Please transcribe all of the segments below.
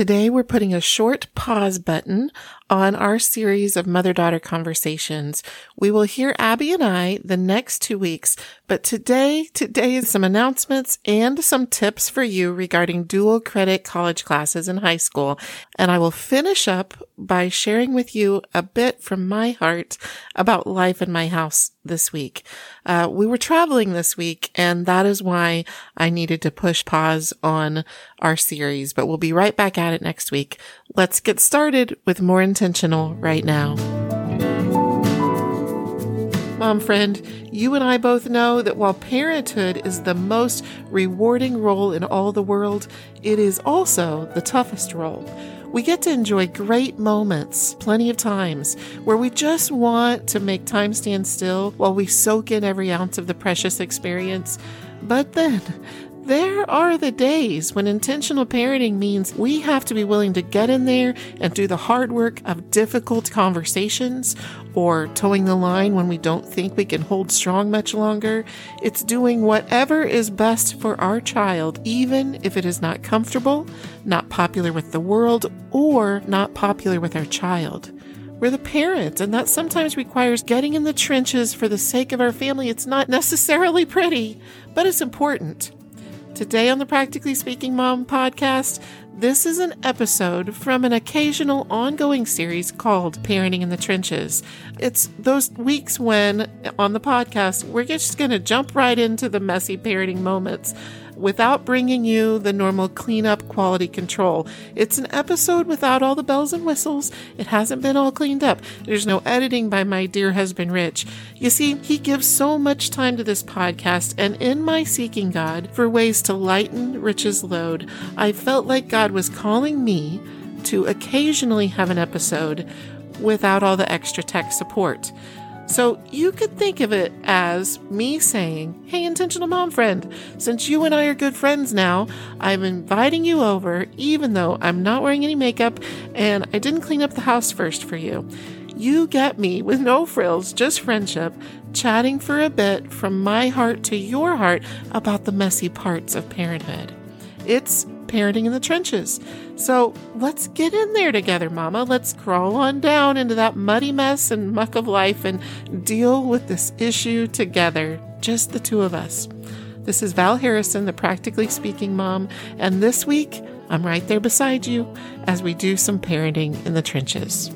Today we're putting a short pause button on our series of mother daughter conversations. We will hear Abby and I the next two weeks, but today, today is some announcements and some tips for you regarding dual credit college classes in high school. And I will finish up by sharing with you a bit from my heart about life in my house this week. Uh, we were traveling this week and that is why I needed to push pause on our series, but we'll be right back at it next week. Let's get started with more intentional right now. Mom friend, you and I both know that while parenthood is the most rewarding role in all the world, it is also the toughest role. We get to enjoy great moments plenty of times where we just want to make time stand still while we soak in every ounce of the precious experience. But then there are the days when intentional parenting means we have to be willing to get in there and do the hard work of difficult conversations or towing the line when we don't think we can hold strong much longer. It's doing whatever is best for our child, even if it is not comfortable, not popular with the world, or not popular with our child. We're the parent, and that sometimes requires getting in the trenches for the sake of our family. It's not necessarily pretty, but it's important. Today on the Practically Speaking Mom podcast, this is an episode from an occasional ongoing series called Parenting in the Trenches. It's those weeks when on the podcast, we're just going to jump right into the messy parenting moments without bringing you the normal cleanup quality control. It's an episode without all the bells and whistles. It hasn't been all cleaned up. There's no editing by my dear husband, Rich. You see, he gives so much time to this podcast, and in my seeking God for ways to lighten Rich's load, I felt like God was calling me to occasionally have an episode without all the extra tech support. So you could think of it as me saying, Hey, intentional mom friend, since you and I are good friends now, I'm inviting you over, even though I'm not wearing any makeup and I didn't clean up the house first for you. You get me with no frills, just friendship, chatting for a bit from my heart to your heart about the messy parts of parenthood. It's parenting in the trenches. So let's get in there together, Mama. Let's crawl on down into that muddy mess and muck of life and deal with this issue together, just the two of us. This is Val Harrison, the Practically Speaking Mom, and this week I'm right there beside you as we do some parenting in the trenches.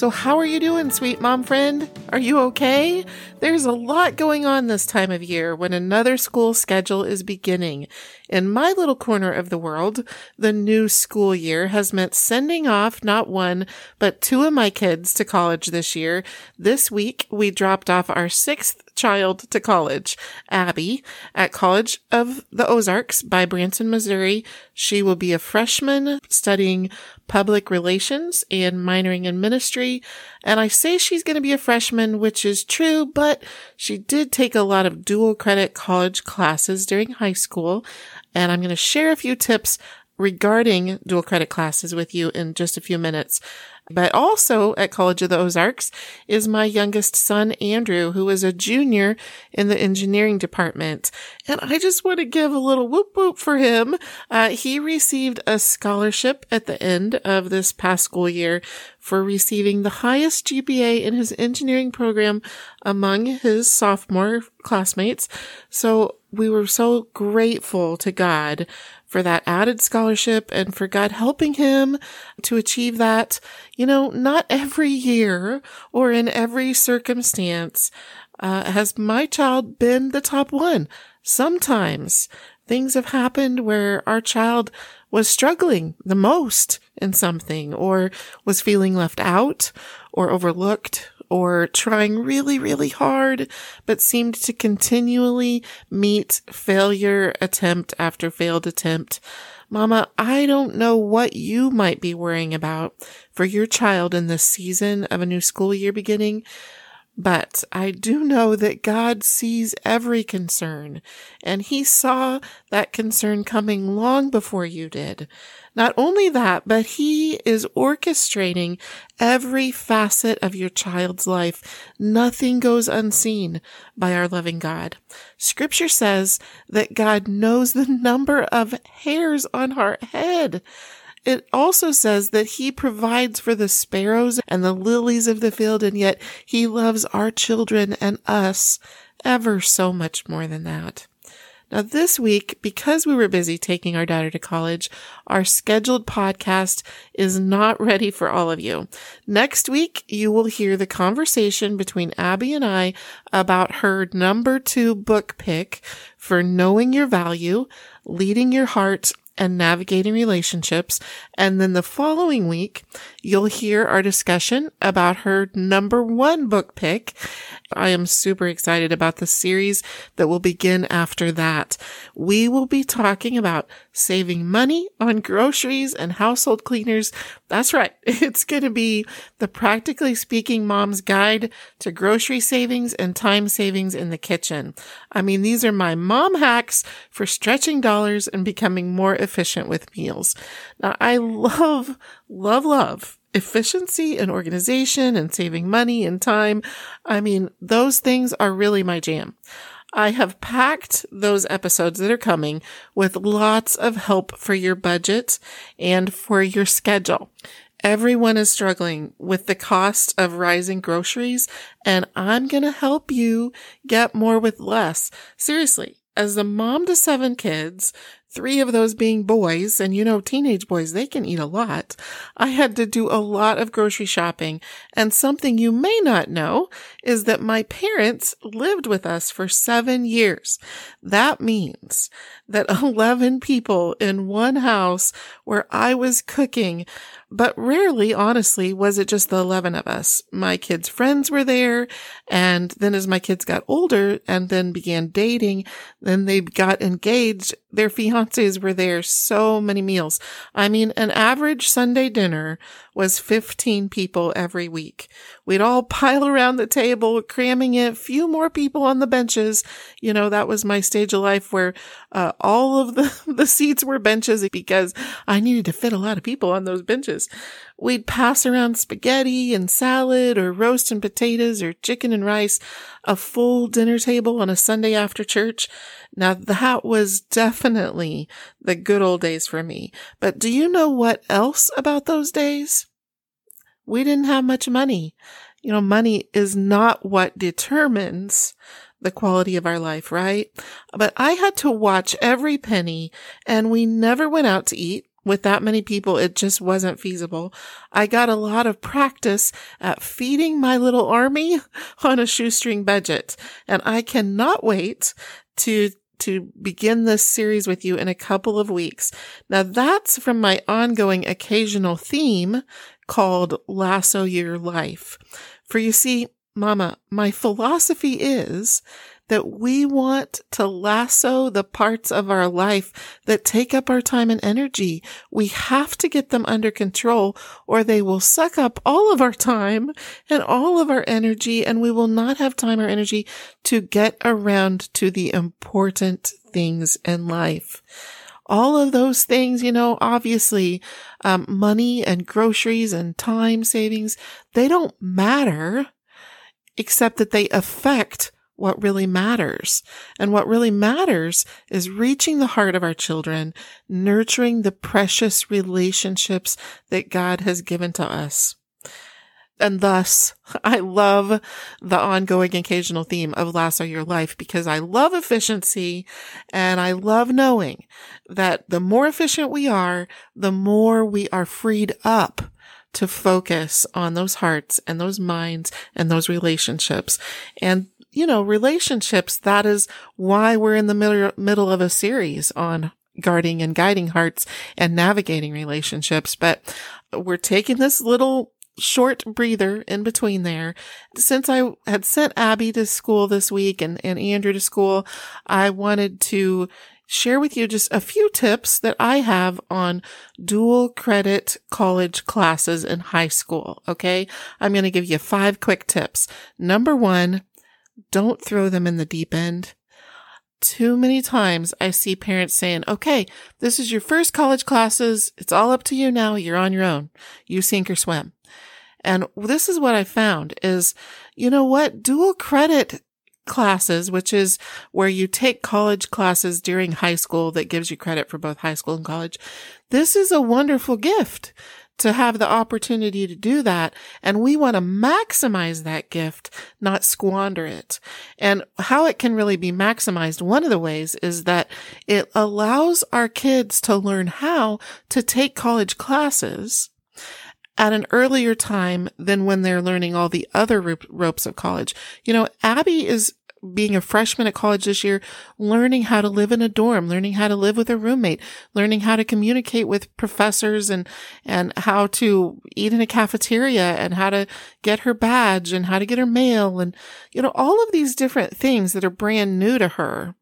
So, how are you doing, sweet mom friend? Are you okay? There's a lot going on this time of year when another school schedule is beginning. In my little corner of the world, the new school year has meant sending off not one, but two of my kids to college this year. This week, we dropped off our sixth child to college, Abby, at College of the Ozarks by Branson, Missouri. She will be a freshman studying public relations and minoring in ministry. And I say she's going to be a freshman, which is true, but she did take a lot of dual credit college classes during high school and I'm going to share a few tips regarding dual credit classes with you in just a few minutes. But also at College of the Ozarks is my youngest son, Andrew, who is a junior in the engineering department. And I just want to give a little whoop whoop for him. Uh, he received a scholarship at the end of this past school year for receiving the highest GPA in his engineering program among his sophomore classmates. So we were so grateful to God for that added scholarship and for God helping him to achieve that. You know, not every year or in every circumstance uh, has my child been the top one. Sometimes things have happened where our child was struggling the most in something or was feeling left out or overlooked or trying really, really hard, but seemed to continually meet failure attempt after failed attempt. Mama, I don't know what you might be worrying about for your child in this season of a new school year beginning, But I do know that God sees every concern, and He saw that concern coming long before you did. Not only that, but He is orchestrating every facet of your child's life. Nothing goes unseen by our loving God. Scripture says that God knows the number of hairs on our head. It also says that he provides for the sparrows and the lilies of the field, and yet he loves our children and us ever so much more than that. Now, this week, because we were busy taking our daughter to college, our scheduled podcast is not ready for all of you. Next week, you will hear the conversation between Abby and I about her number two book pick for knowing your value, leading your heart, and navigating relationships. And then the following week, you'll hear our discussion about her number one book pick. I am super excited about the series that will begin after that. We will be talking about saving money on groceries and household cleaners. That's right. It's going to be the practically speaking mom's guide to grocery savings and time savings in the kitchen. I mean, these are my mom hacks for stretching dollars and becoming more efficient with meals. Now, I love, love, love efficiency and organization and saving money and time. I mean, those things are really my jam. I have packed those episodes that are coming with lots of help for your budget and for your schedule. Everyone is struggling with the cost of rising groceries and I'm going to help you get more with less. Seriously, as a mom to seven kids three of those being boys, and you know, teenage boys, they can eat a lot. I had to do a lot of grocery shopping. And something you may not know is that my parents lived with us for seven years. That means that 11 people in one house where I was cooking but rarely, honestly, was it just the 11 of us. My kids' friends were there. And then as my kids got older and then began dating, then they got engaged. Their were there. So many meals. I mean, an average Sunday dinner was 15 people every week. We'd all pile around the table, cramming in a few more people on the benches. You know, that was my stage of life where uh, all of the, the seats were benches because I needed to fit a lot of people on those benches. We'd pass around spaghetti and salad or roast and potatoes or chicken and rice, a full dinner table on a Sunday after church. Now that was definitely the good old days for me. But do you know what else about those days? We didn't have much money. You know, money is not what determines the quality of our life, right? But I had to watch every penny and we never went out to eat. With that many people, it just wasn't feasible. I got a lot of practice at feeding my little army on a shoestring budget. And I cannot wait to to begin this series with you in a couple of weeks. Now that's from my ongoing occasional theme called Lasso Your Life. For you see, Mama, my philosophy is that we want to lasso the parts of our life that take up our time and energy. We have to get them under control or they will suck up all of our time and all of our energy and we will not have time or energy to get around to the important things in life all of those things, you know, obviously, um, money and groceries and time savings, they don't matter except that they affect what really matters. And what really matters is reaching the heart of our children, nurturing the precious relationships that God has given to us. And thus, I love the ongoing occasional theme of Lasso Your Life because I love efficiency and I love knowing that the more efficient we are, the more we are freed up to focus on those hearts and those minds and those relationships. And, you know, relationships, that is why we're in the middle, middle of a series on guarding and guiding hearts and navigating relationships. But we're taking this little short breather in between there. Since I had sent Abby to school this week and, and Andrew to school, I wanted to share with you just a few tips that I have on dual credit college classes in high school. Okay. I'm going to give you five quick tips. Number one, don't throw them in the deep end. Too many times I see parents saying, okay, this is your first college classes. It's all up to you now. You're on your own. You sink or swim. And this is what I found is, you know what? Dual credit classes, which is where you take college classes during high school that gives you credit for both high school and college. This is a wonderful gift to have the opportunity to do that. And we want to maximize that gift, not squander it. And how it can really be maximized, one of the ways is that it allows our kids to learn how to take college classes at an earlier time than when they're learning all the other ropes of college. You know, Abby is being a freshman at college this year, learning how to live in a dorm, learning how to live with a roommate, learning how to communicate with professors and, and how to eat in a cafeteria and how to get her badge and how to get her mail and, you know, all of these different things that are brand new to her.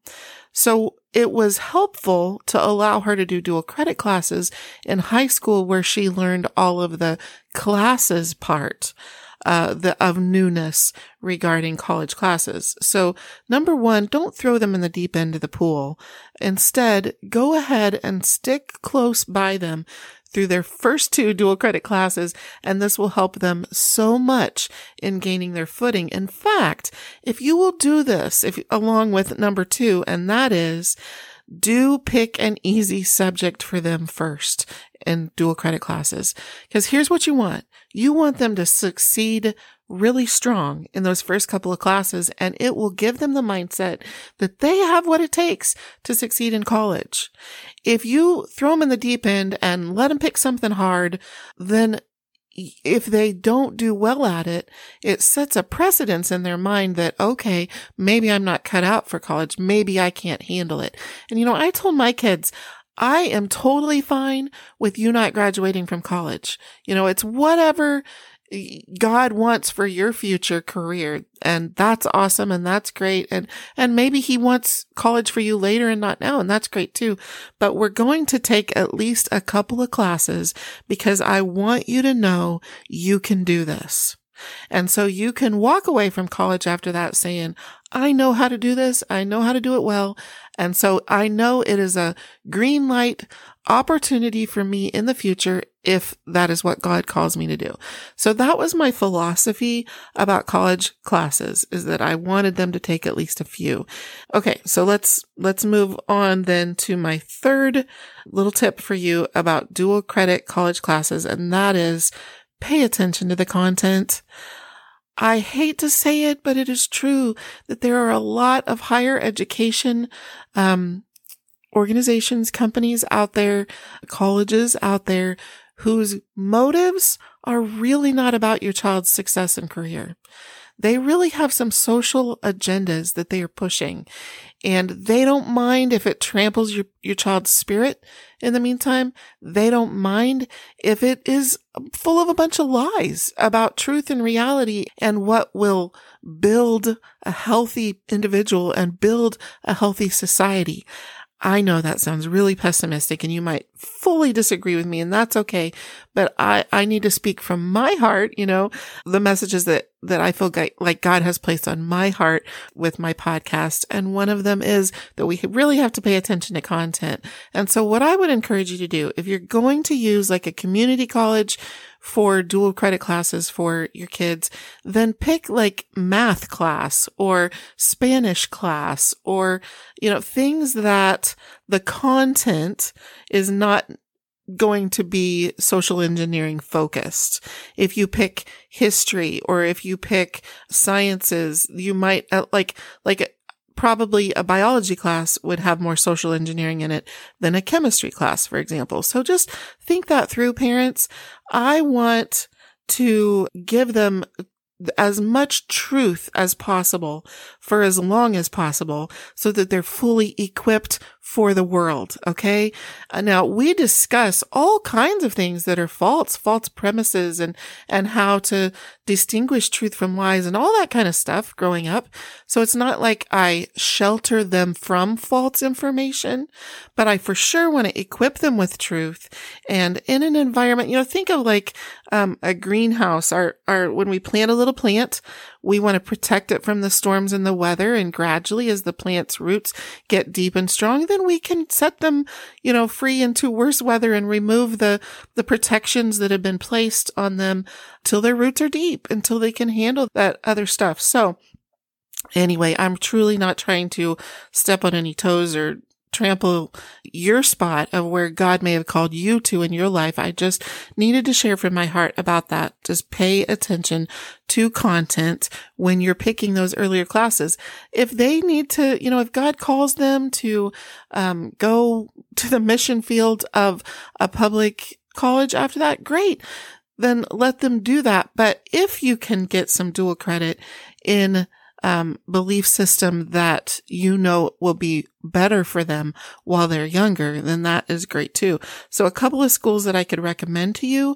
So it was helpful to allow her to do dual credit classes in high school where she learned all of the classes part uh, the, of newness regarding college classes. So number one, don't throw them in the deep end of the pool. Instead, go ahead and stick close by them through their first two dual credit classes, and this will help them so much in gaining their footing. In fact, if you will do this, if along with number two, and that is do pick an easy subject for them first in dual credit classes. Because here's what you want. You want them to succeed really strong in those first couple of classes and it will give them the mindset that they have what it takes to succeed in college. If you throw them in the deep end and let them pick something hard, then if they don't do well at it, it sets a precedence in their mind that, okay, maybe I'm not cut out for college. Maybe I can't handle it. And you know, I told my kids, I am totally fine with you not graduating from college. You know, it's whatever God wants for your future career. And that's awesome. And that's great. And, and maybe he wants college for you later and not now. And that's great too. But we're going to take at least a couple of classes because I want you to know you can do this. And so you can walk away from college after that saying, I know how to do this. I know how to do it well. And so I know it is a green light opportunity for me in the future if that is what God calls me to do. So that was my philosophy about college classes is that I wanted them to take at least a few. Okay. So let's, let's move on then to my third little tip for you about dual credit college classes. And that is pay attention to the content. I hate to say it, but it is true that there are a lot of higher education, um, organizations, companies out there, colleges out there whose motives are really not about your child's success and career. They really have some social agendas that they are pushing and they don't mind if it tramples your, your child's spirit in the meantime. They don't mind if it is full of a bunch of lies about truth and reality and what will build a healthy individual and build a healthy society. I know that sounds really pessimistic and you might fully disagree with me and that's okay. But I, I need to speak from my heart, you know, the messages that, that I feel like God has placed on my heart with my podcast. And one of them is that we really have to pay attention to content. And so what I would encourage you to do, if you're going to use like a community college for dual credit classes for your kids, then pick like math class or Spanish class or, you know, things that the content is not going to be social engineering focused. If you pick history or if you pick sciences, you might uh, like, like probably a biology class would have more social engineering in it than a chemistry class, for example. So just think that through, parents. I want to give them as much truth as possible for as long as possible so that they're fully equipped for the world. Okay. Uh, now we discuss all kinds of things that are false, false premises and, and how to distinguish truth from lies and all that kind of stuff growing up. So it's not like I shelter them from false information, but I for sure want to equip them with truth. And in an environment, you know, think of like, um, a greenhouse. Our, our, when we plant a little plant, we want to protect it from the storms and the weather. And gradually, as the plant's roots get deep and strong, then we can set them, you know, free into worse weather and remove the, the protections that have been placed on them till their roots are deep, until they can handle that other stuff. So, Anyway, I'm truly not trying to step on any toes or trample your spot of where God may have called you to in your life. I just needed to share from my heart about that. Just pay attention to content when you're picking those earlier classes. If they need to, you know, if God calls them to um, go to the mission field of a public college after that, great. Then let them do that. But if you can get some dual credit in um, belief system that you know will be better for them while they're younger, then that is great too. So a couple of schools that I could recommend to you.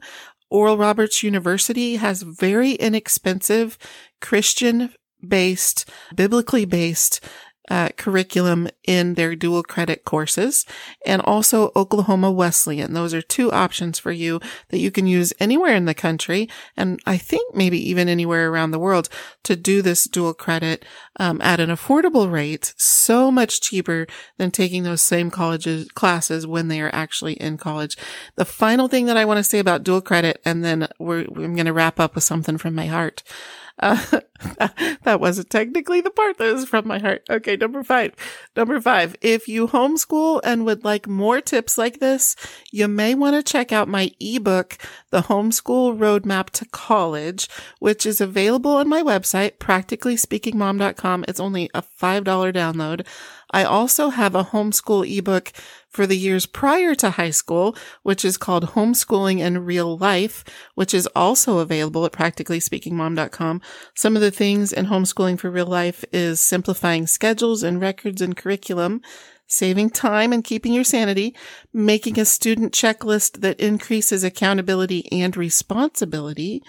Oral Roberts University has very inexpensive Christian based, biblically based uh, curriculum in their dual credit courses and also Oklahoma Wesleyan. Those are two options for you that you can use anywhere in the country. And I think maybe even anywhere around the world to do this dual credit um, at an affordable rate, so much cheaper than taking those same colleges classes when they are actually in college. The final thing that I want to say about dual credit, and then we're, I'm going to wrap up with something from my heart. That wasn't technically the part that was from my heart. Okay, number five. Number five. If you homeschool and would like more tips like this, you may want to check out my ebook, The Homeschool Roadmap to College, which is available on my website, practicallyspeakingmom.com. It's only a $5 download. I also have a homeschool ebook for the years prior to high school, which is called Homeschooling in Real Life, which is also available at practicallyspeakingmom.com. Some of the things in homeschooling for real life is simplifying schedules and records and curriculum, saving time and keeping your sanity, making a student checklist that increases accountability and responsibility,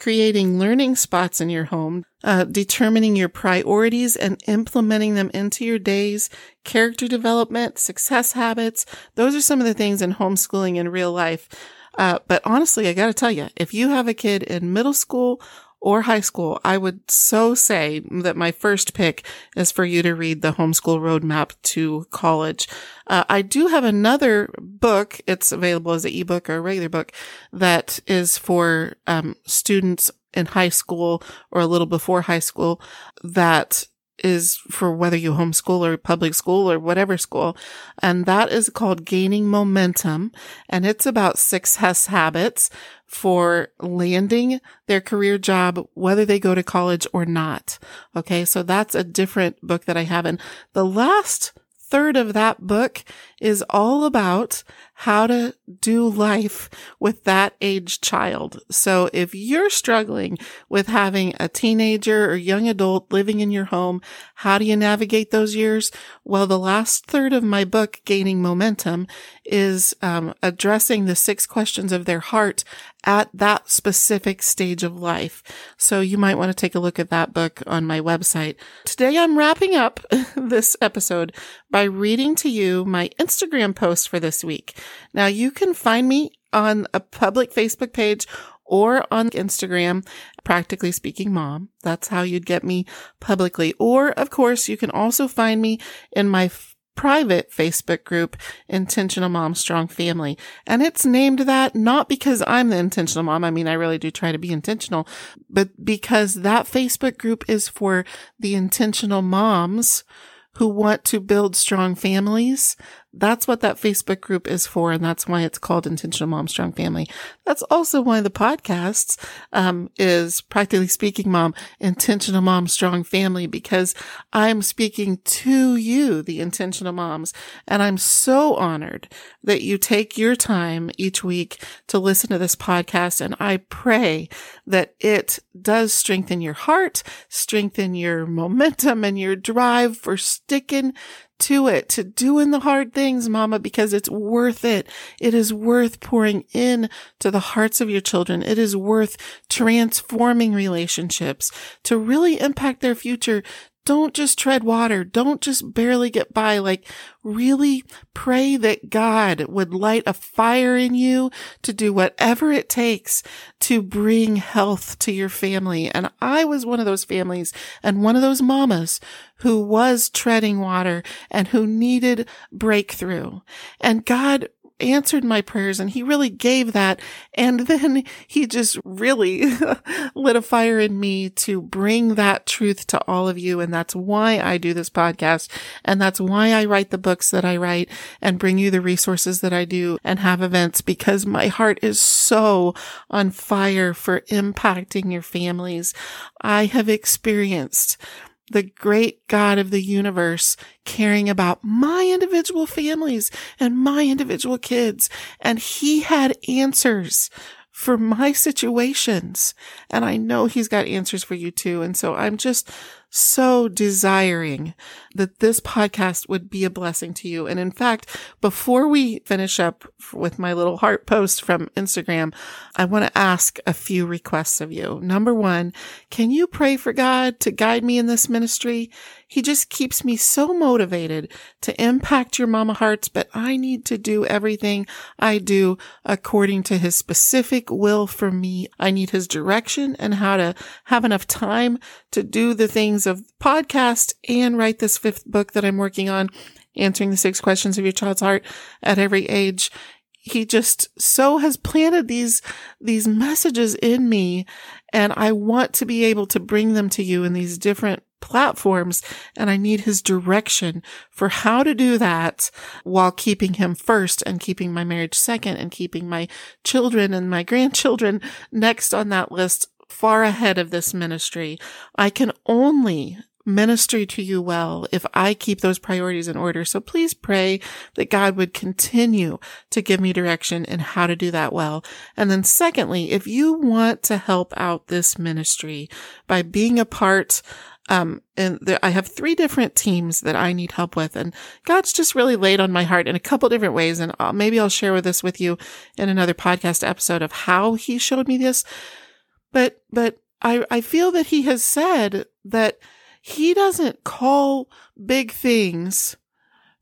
creating learning spots in your home, uh, determining your priorities and implementing them into your days, character development, success habits. Those are some of the things in homeschooling in real life. Uh, but honestly, I got to tell you, if you have a kid in middle school or high school, I would so say that my first pick is for you to read the homeschool roadmap to college. Uh, I do have another book. It's available as an ebook or a regular book that is for um, students in high school or a little before high school that is for whether you homeschool or public school or whatever school. And that is called Gaining Momentum. And it's about success habits for landing their career job, whether they go to college or not. Okay. So that's a different book that I have. And the last third of that book is all about how to do life with that age child. So if you're struggling with having a teenager or young adult living in your home, how do you navigate those years? Well, the last third of my book, Gaining Momentum, is um, addressing the six questions of their heart at that specific stage of life. So you might want to take a look at that book on my website. Today I'm wrapping up this episode by reading to you my Instagram post for this week. Now you can find me on a public Facebook page or on Instagram, practically speaking mom. That's how you'd get me publicly. Or of course, you can also find me in my f- private Facebook group, Intentional Mom Strong Family. And it's named that not because I'm the intentional mom. I mean, I really do try to be intentional, but because that Facebook group is for the intentional moms who want to build strong families. That's what that Facebook group is for. And that's why it's called Intentional Mom Strong Family. That's also why the podcasts, um, is practically speaking mom, intentional mom, strong family, because I'm speaking to you, the intentional moms. And I'm so honored that you take your time each week to listen to this podcast. And I pray that it does strengthen your heart, strengthen your momentum and your drive for sticking to it, to doing the hard things, mama, because it's worth it. It is worth pouring in to the hearts of your children. It is worth transforming relationships to really impact their future, don't just tread water. Don't just barely get by. Like really pray that God would light a fire in you to do whatever it takes to bring health to your family. And I was one of those families and one of those mamas who was treading water and who needed breakthrough. And God answered my prayers and he really gave that. And then he just really lit a fire in me to bring that truth to all of you. And that's why I do this podcast. And that's why I write the books that I write and bring you the resources that I do and have events because my heart is so on fire for impacting your families. I have experienced the great God of the universe caring about my individual families and my individual kids. And he had answers for my situations. And I know he's got answers for you too. And so I'm just so desiring that this podcast would be a blessing to you. And in fact, before we finish up with my little heart post from Instagram, I want to ask a few requests of you. Number one, can you pray for God to guide me in this ministry? He just keeps me so motivated to impact your mama hearts, but I need to do everything I do according to his specific will for me. I need his direction and how to have enough time to do the things of podcast and write this fifth book that I'm working on, answering the six questions of your child's heart at every age he just so has planted these, these messages in me. And I want to be able to bring them to you in these different platforms. And I need his direction for how to do that while keeping him first and keeping my marriage second and keeping my children and my grandchildren next on that list far ahead of this ministry. I can only ministry to you well if I keep those priorities in order. So please pray that God would continue to give me direction in how to do that well. And then secondly, if you want to help out this ministry by being a part um, and there, I have three different teams that I need help with, and God's just really laid on my heart in a couple different ways. And I'll, maybe I'll share with this with you in another podcast episode of how He showed me this. But, but I, I feel that He has said that he doesn't call big things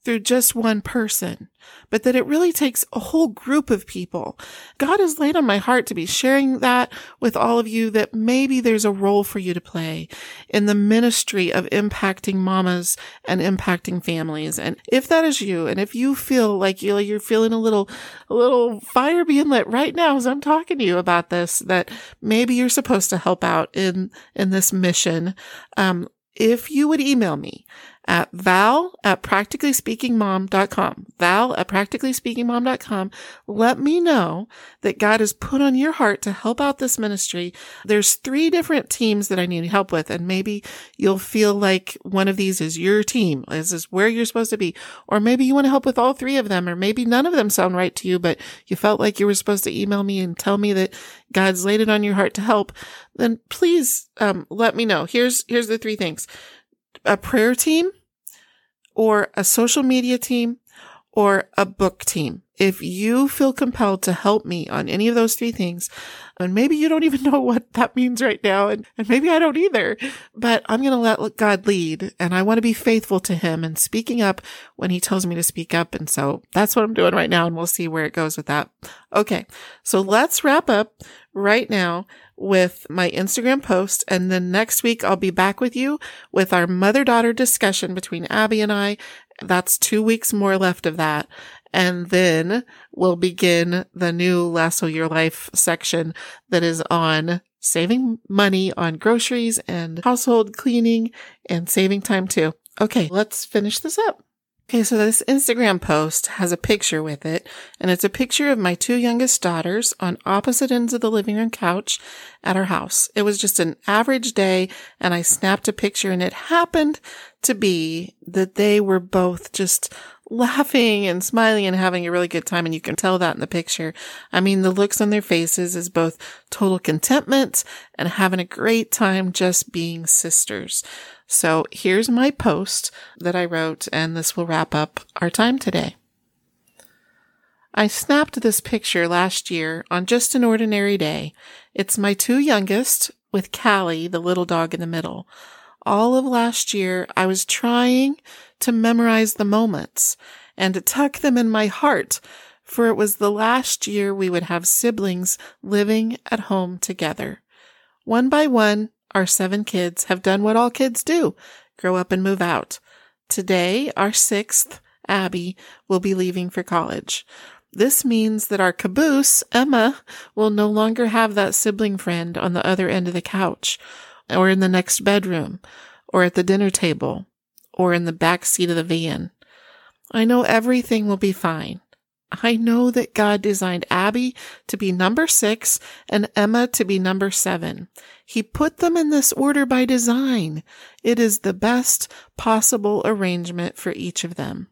through just one person, but that it really takes a whole group of people. God has laid on my heart to be sharing that with all of you that maybe there's a role for you to play in the ministry of impacting mamas and impacting families. And if that is you, and if you feel like you're feeling a little, a little fire being lit right now as I'm talking to you about this, that maybe you're supposed to help out in, in this mission, um, if you would email me at val at practicallyspeakingmom.com, val at practicallyspeakingmom.com, let me know that God has put on your heart to help out this ministry. There's three different teams that I need help with, and maybe you'll feel like one of these is your team. This is where you're supposed to be. Or maybe you want to help with all three of them, or maybe none of them sound right to you, but you felt like you were supposed to email me and tell me that God's laid it on your heart to help. Then please, um, let me know. Here's, here's the three things. A prayer team, or a social media team or a book team. If you feel compelled to help me on any of those three things, and maybe you don't even know what that means right now, and, and maybe I don't either, but I'm going to let God lead and I want to be faithful to him and speaking up when he tells me to speak up. And so that's what I'm doing right now. And we'll see where it goes with that. Okay. So let's wrap up right now with my Instagram post. And then next week, I'll be back with you with our mother daughter discussion between Abby and I. That's two weeks more left of that. And then we'll begin the new Lasso Your Life section that is on saving money on groceries and household cleaning and saving time too. Okay, let's finish this up. Okay, so this Instagram post has a picture with it, and it's a picture of my two youngest daughters on opposite ends of the living room couch at our house. It was just an average day, and I snapped a picture, and it happened to be that they were both just laughing and smiling and having a really good time. And you can tell that in the picture. I mean, the looks on their faces is both total contentment and having a great time just being sisters. So here's my post that I wrote, and this will wrap up our time today. I snapped this picture last year on just an ordinary day. It's my two youngest with Callie, the little dog in the middle. All of last year, I was trying to memorize the moments and to tuck them in my heart, for it was the last year we would have siblings living at home together. One by one, our seven kids have done what all kids do grow up and move out. Today, our sixth, Abby, will be leaving for college. This means that our caboose, Emma, will no longer have that sibling friend on the other end of the couch, or in the next bedroom, or at the dinner table, or in the back seat of the van. I know everything will be fine. I know that God designed Abby to be number six and Emma to be number seven. He put them in this order by design. It is the best possible arrangement for each of them.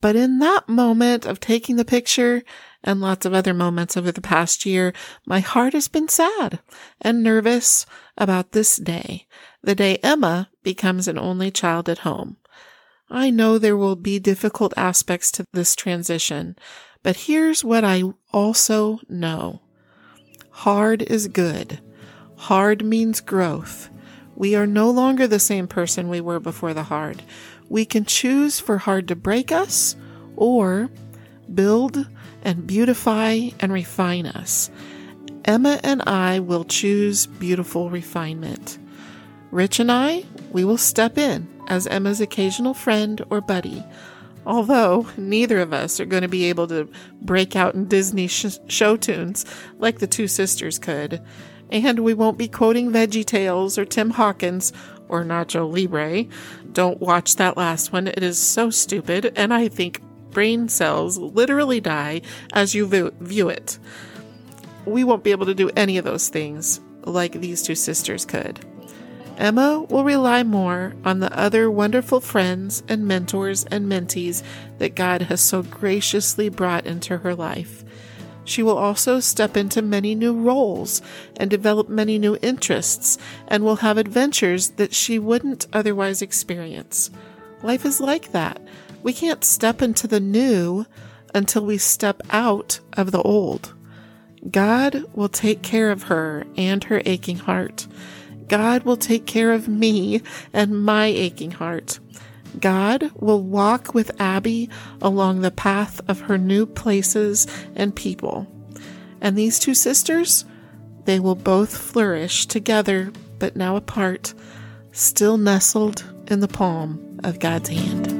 But in that moment of taking the picture and lots of other moments over the past year, my heart has been sad and nervous about this day, the day Emma becomes an only child at home. I know there will be difficult aspects to this transition, but here's what I also know. Hard is good. Hard means growth. We are no longer the same person we were before the hard. We can choose for hard to break us or build and beautify and refine us. Emma and I will choose beautiful refinement. Rich and I, we will step in as Emma's occasional friend or buddy, although neither of us are going to be able to break out in Disney sh- show tunes like the two sisters could. And we won't be quoting Veggie Tales or Tim Hawkins or Nacho Libre. Don't watch that last one. It is so stupid, and I think brain cells literally die as you view, view it. We won't be able to do any of those things like these two sisters could. Emma will rely more on the other wonderful friends and mentors and mentees that God has so graciously brought into her life. She will also step into many new roles and develop many new interests and will have adventures that she wouldn't otherwise experience. Life is like that. We can't step into the new until we step out of the old. God will take care of her and her aching heart. God will take care of me and my aching heart. God will walk with Abby along the path of her new places and people. And these two sisters, they will both flourish together, but now apart, still nestled in the palm of God's hand.